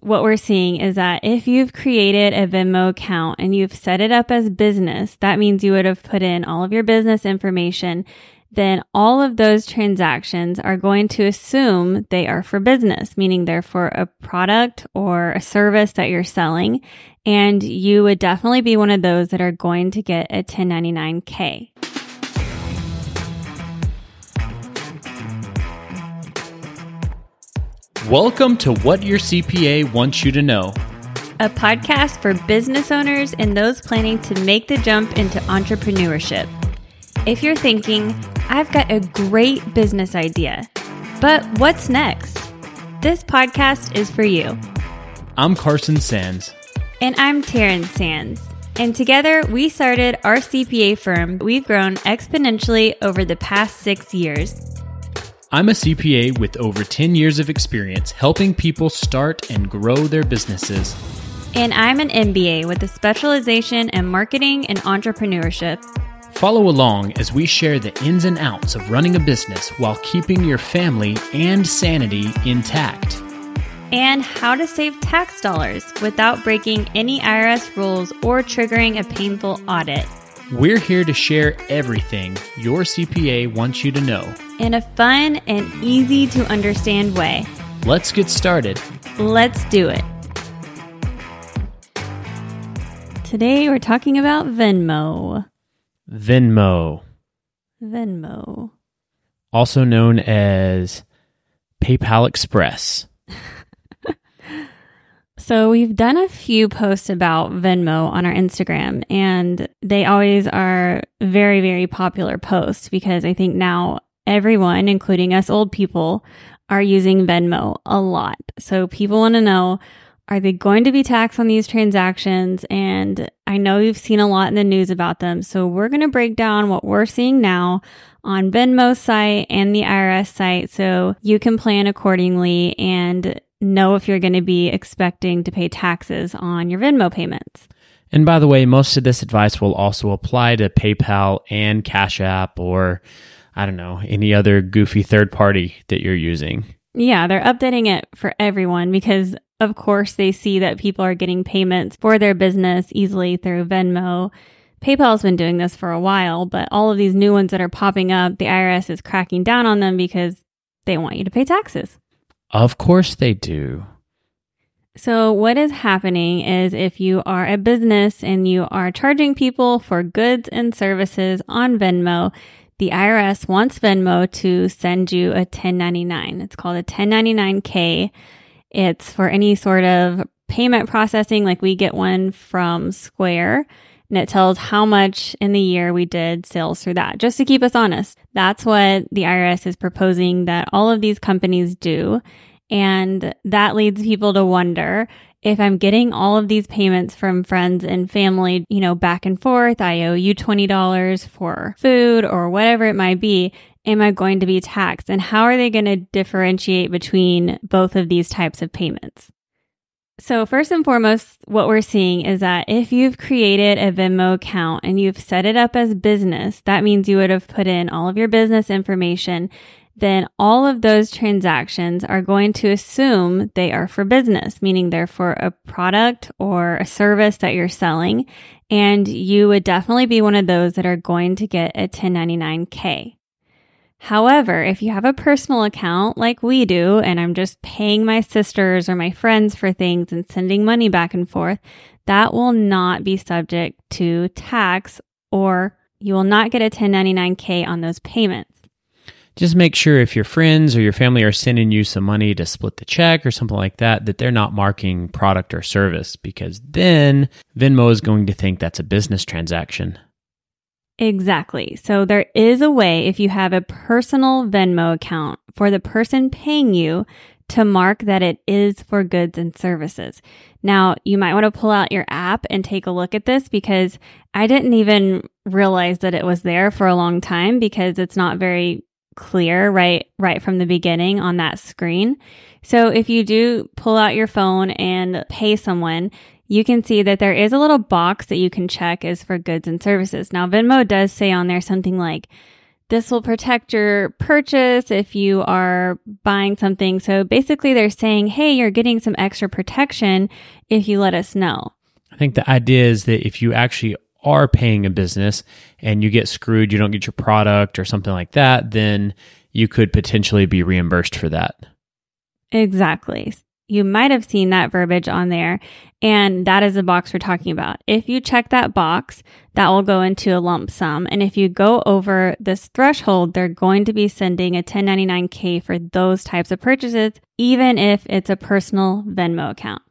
what we're seeing is that if you've created a Venmo account and you've set it up as business, that means you would have put in all of your business information. Then all of those transactions are going to assume they are for business, meaning they're for a product or a service that you're selling. And you would definitely be one of those that are going to get a 1099K. Welcome to What Your CPA Wants You to Know, a podcast for business owners and those planning to make the jump into entrepreneurship. If you're thinking, I've got a great business idea, but what's next? This podcast is for you. I'm Carson Sands. And I'm Taryn Sands. And together we started our CPA firm. We've grown exponentially over the past six years. I'm a CPA with over 10 years of experience helping people start and grow their businesses. And I'm an MBA with a specialization in marketing and entrepreneurship. Follow along as we share the ins and outs of running a business while keeping your family and sanity intact. And how to save tax dollars without breaking any IRS rules or triggering a painful audit. We're here to share everything your CPA wants you to know in a fun and easy to understand way. Let's get started. Let's do it. Today we're talking about Venmo. Venmo. Venmo. Also known as PayPal Express. So we've done a few posts about Venmo on our Instagram and they always are very, very popular posts because I think now everyone, including us old people, are using Venmo a lot. So people want to know, are they going to be taxed on these transactions? And I know you've seen a lot in the news about them. So we're going to break down what we're seeing now on Venmo site and the IRS site so you can plan accordingly and know if you're going to be expecting to pay taxes on your Venmo payments. And by the way, most of this advice will also apply to PayPal and Cash App or, I don't know, any other goofy third party that you're using. Yeah, they're updating it for everyone because, of course, they see that people are getting payments for their business easily through Venmo. PayPal's been doing this for a while, but all of these new ones that are popping up, the IRS is cracking down on them because they want you to pay taxes. Of course they do. So, what is happening is if you are a business and you are charging people for goods and services on Venmo, the IRS wants Venmo to send you a 1099. It's called a 1099K. It's for any sort of payment processing, like we get one from Square, and it tells how much in the year we did sales through that, just to keep us honest. That's what the IRS is proposing that all of these companies do. And that leads people to wonder if I'm getting all of these payments from friends and family, you know, back and forth, I owe you $20 for food or whatever it might be. Am I going to be taxed? And how are they going to differentiate between both of these types of payments? So first and foremost, what we're seeing is that if you've created a Venmo account and you've set it up as business, that means you would have put in all of your business information. Then all of those transactions are going to assume they are for business, meaning they're for a product or a service that you're selling. And you would definitely be one of those that are going to get a 1099K. However, if you have a personal account like we do, and I'm just paying my sisters or my friends for things and sending money back and forth, that will not be subject to tax or you will not get a 1099K on those payments. Just make sure if your friends or your family are sending you some money to split the check or something like that, that they're not marking product or service because then Venmo is going to think that's a business transaction. Exactly. So there is a way if you have a personal Venmo account for the person paying you to mark that it is for goods and services. Now, you might want to pull out your app and take a look at this because I didn't even realize that it was there for a long time because it's not very clear right right from the beginning on that screen. So if you do pull out your phone and pay someone, you can see that there is a little box that you can check is for goods and services. Now, Venmo does say on there something like this will protect your purchase if you are buying something. So basically, they're saying, hey, you're getting some extra protection if you let us know. I think the idea is that if you actually are paying a business and you get screwed, you don't get your product or something like that, then you could potentially be reimbursed for that. Exactly. You might have seen that verbiage on there, and that is the box we're talking about. If you check that box, that will go into a lump sum. And if you go over this threshold, they're going to be sending a 1099K for those types of purchases, even if it's a personal Venmo account.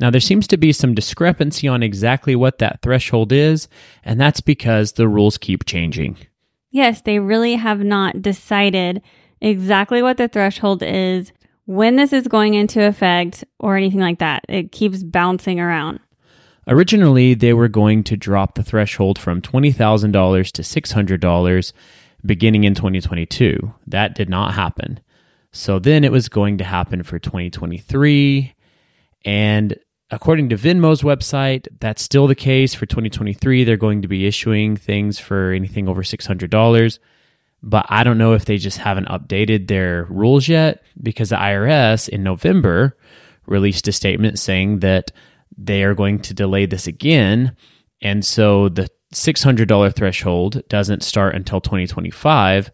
Now, there seems to be some discrepancy on exactly what that threshold is, and that's because the rules keep changing. Yes, they really have not decided exactly what the threshold is, when this is going into effect, or anything like that. It keeps bouncing around. Originally, they were going to drop the threshold from $20,000 to $600 beginning in 2022. That did not happen. So then it was going to happen for 2023. And according to Venmo's website, that's still the case for 2023. They're going to be issuing things for anything over $600. But I don't know if they just haven't updated their rules yet because the IRS in November released a statement saying that they are going to delay this again. And so the $600 threshold doesn't start until 2025.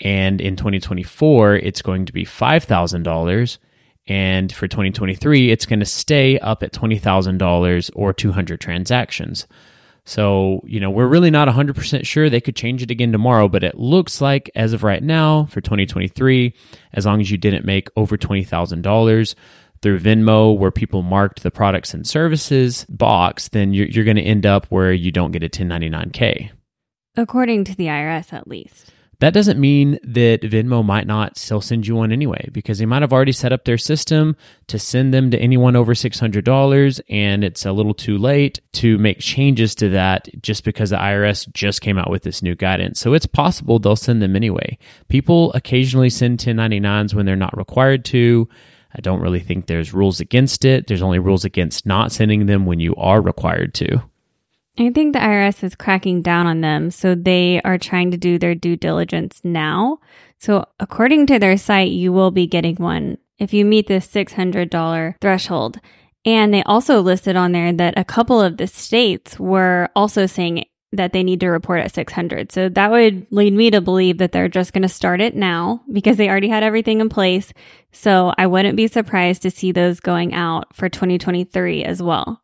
And in 2024, it's going to be $5,000. And for 2023, it's going to stay up at $20,000 or 200 transactions. So, you know, we're really not 100% sure. They could change it again tomorrow, but it looks like as of right now for 2023, as long as you didn't make over $20,000 through Venmo, where people marked the products and services box, then you're, you're going to end up where you don't get a 1099K. According to the IRS, at least. That doesn't mean that Venmo might not still send you one anyway, because they might have already set up their system to send them to anyone over $600, and it's a little too late to make changes to that just because the IRS just came out with this new guidance. So it's possible they'll send them anyway. People occasionally send 1099s when they're not required to. I don't really think there's rules against it. There's only rules against not sending them when you are required to. I think the IRS is cracking down on them, so they are trying to do their due diligence now. So, according to their site, you will be getting one if you meet the $600 threshold. And they also listed on there that a couple of the states were also saying that they need to report at 600. So that would lead me to believe that they're just going to start it now because they already had everything in place. So I wouldn't be surprised to see those going out for 2023 as well.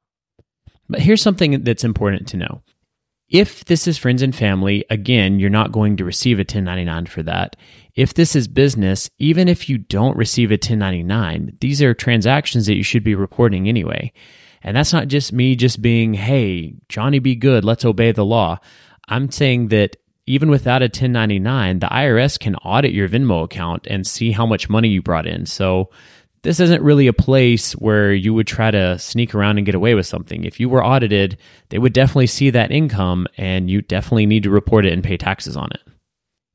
But here's something that's important to know. If this is friends and family, again, you're not going to receive a 1099 for that. If this is business, even if you don't receive a 1099, these are transactions that you should be reporting anyway. And that's not just me just being, hey, Johnny be good, let's obey the law. I'm saying that even without a 1099, the IRS can audit your Venmo account and see how much money you brought in. So this isn't really a place where you would try to sneak around and get away with something. If you were audited, they would definitely see that income and you definitely need to report it and pay taxes on it.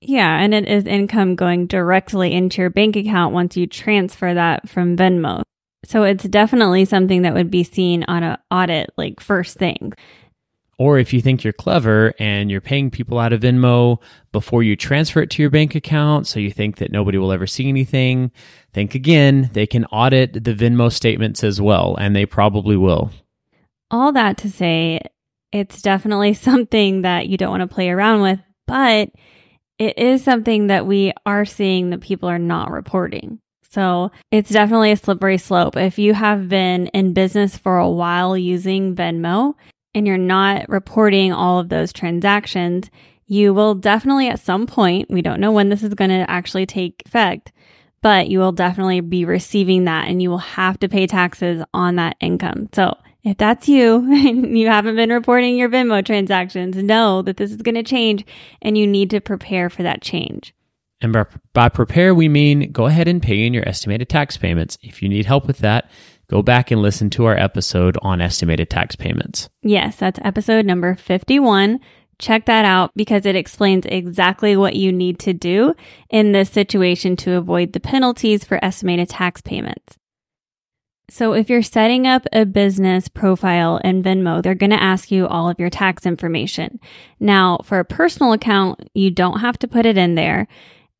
Yeah, and it is income going directly into your bank account once you transfer that from Venmo. So it's definitely something that would be seen on an audit like first thing. Or if you think you're clever and you're paying people out of Venmo before you transfer it to your bank account, so you think that nobody will ever see anything, think again. They can audit the Venmo statements as well, and they probably will. All that to say, it's definitely something that you don't want to play around with, but it is something that we are seeing that people are not reporting. So it's definitely a slippery slope. If you have been in business for a while using Venmo and you're not reporting all of those transactions, you will definitely at some point, we don't know when this is going to actually take effect, but you will definitely be receiving that and you will have to pay taxes on that income. So if that's you and you haven't been reporting your Venmo transactions, know that this is going to change and you need to prepare for that change. And by prepare, we mean go ahead and pay in your estimated tax payments. If you need help with that, go back and listen to our episode on estimated tax payments. Yes, that's episode number 51. Check that out because it explains exactly what you need to do in this situation to avoid the penalties for estimated tax payments. So if you're setting up a business profile in Venmo, they're going to ask you all of your tax information. Now, for a personal account, you don't have to put it in there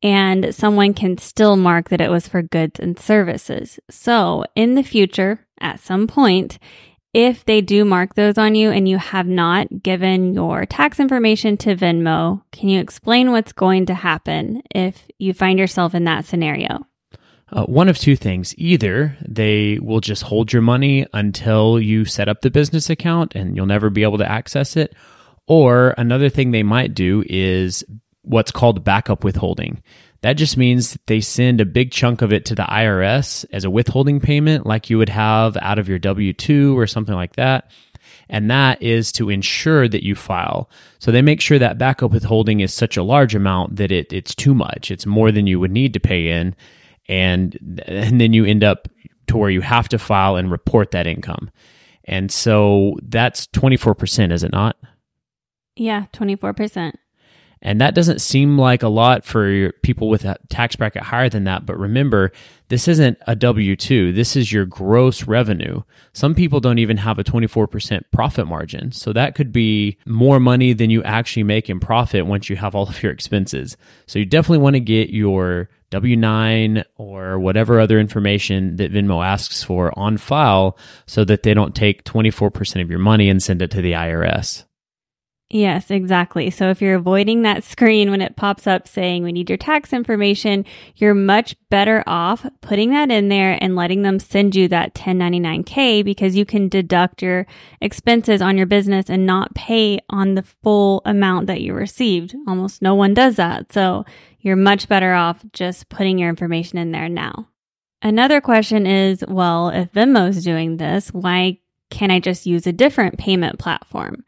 and someone can still mark that it was for goods and services. So in the future, at some point, if they do mark those on you and you have not given your tax information to Venmo, can you explain what's going to happen if you find yourself in that scenario? Uh, one of two things. Either they will just hold your money until you set up the business account and you'll never be able to access it. Or another thing they might do is what's called backup withholding. That just means they send a big chunk of it to the IRS as a withholding payment, like you would have out of your W 2 or something like that. And that is to ensure that you file. So they make sure that backup withholding is such a large amount that it, it's too much. It's more than you would need to pay in. And, and then you end up to where you have to file and report that income. And so that's 24%, is it not? Yeah, 24%. And that doesn't seem like a lot for people with a tax bracket higher than that. But remember, this isn't a W 2. This is your gross revenue. Some people don't even have a 24% profit margin. So that could be more money than you actually make in profit once you have all of your expenses. So you definitely want to get your W 9 or whatever other information that Venmo asks for on file so that they don't take 24% of your money and send it to the IRS. Yes, exactly. So if you're avoiding that screen when it pops up saying we need your tax information, you're much better off putting that in there and letting them send you that 1099K because you can deduct your expenses on your business and not pay on the full amount that you received. Almost no one does that. So you're much better off just putting your information in there now. Another question is, well, if Venmo's doing this, why can't I just use a different payment platform?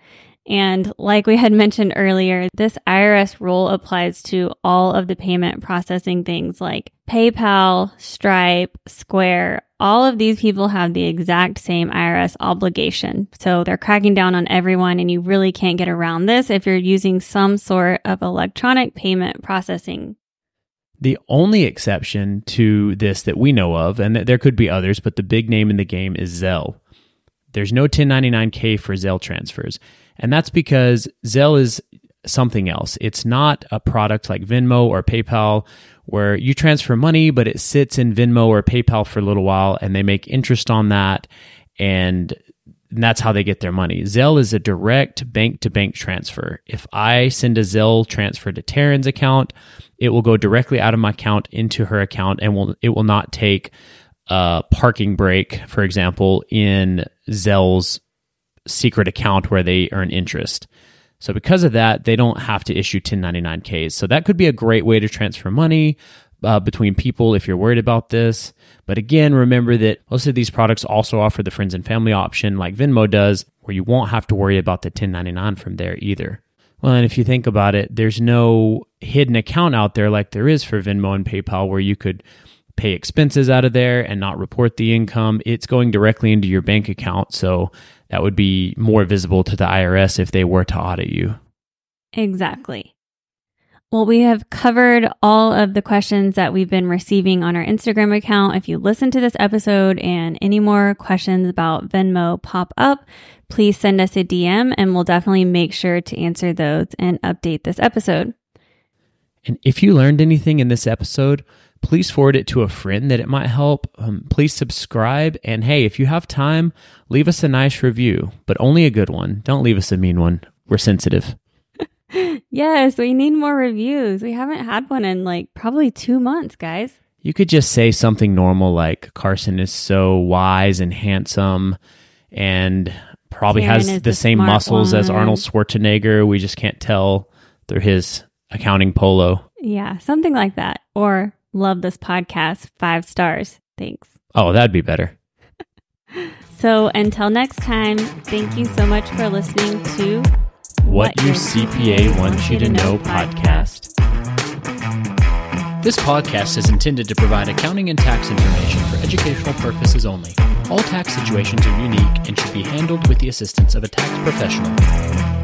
And like we had mentioned earlier, this IRS rule applies to all of the payment processing things like PayPal, Stripe, Square. All of these people have the exact same IRS obligation. So they're cracking down on everyone and you really can't get around this if you're using some sort of electronic payment processing the only exception to this that we know of, and there could be others, but the big name in the game is Zelle. There's no 1099K for Zelle transfers. And that's because Zelle is something else. It's not a product like Venmo or PayPal where you transfer money, but it sits in Venmo or PayPal for a little while and they make interest on that. And that's how they get their money. Zelle is a direct bank to bank transfer. If I send a Zelle transfer to Taryn's account, it will go directly out of my account into her account and will it will not take a parking brake, for example, in Zelle's secret account where they earn interest. So because of that, they don't have to issue 1099Ks. So that could be a great way to transfer money uh, between people if you're worried about this. But again, remember that most of these products also offer the friends and family option like Venmo does, where you won't have to worry about the 1099 from there either. Well, and if you think about it, there's no hidden account out there like there is for Venmo and PayPal where you could pay expenses out of there and not report the income. It's going directly into your bank account. So that would be more visible to the IRS if they were to audit you. Exactly. Well, we have covered all of the questions that we've been receiving on our Instagram account. If you listen to this episode and any more questions about Venmo pop up, please send us a DM and we'll definitely make sure to answer those and update this episode. And if you learned anything in this episode, please forward it to a friend that it might help. Um, please subscribe. And hey, if you have time, leave us a nice review, but only a good one. Don't leave us a mean one. We're sensitive. yes, we need more reviews. We haven't had one in like probably two months, guys. You could just say something normal like Carson is so wise and handsome and probably Karen has the, same muscles one. as Arnold Schwarzenegger. We just can't tell through his accounting polo. Yeah, something like that. Or Love this podcast. Five stars. Thanks. Oh, that'd be better. so until next time, thank you so much for listening to What, what Your CPA Wants You to Know podcast. This podcast is intended to provide accounting and tax information for educational purposes only. All tax situations are unique and should be handled with the assistance of a tax professional.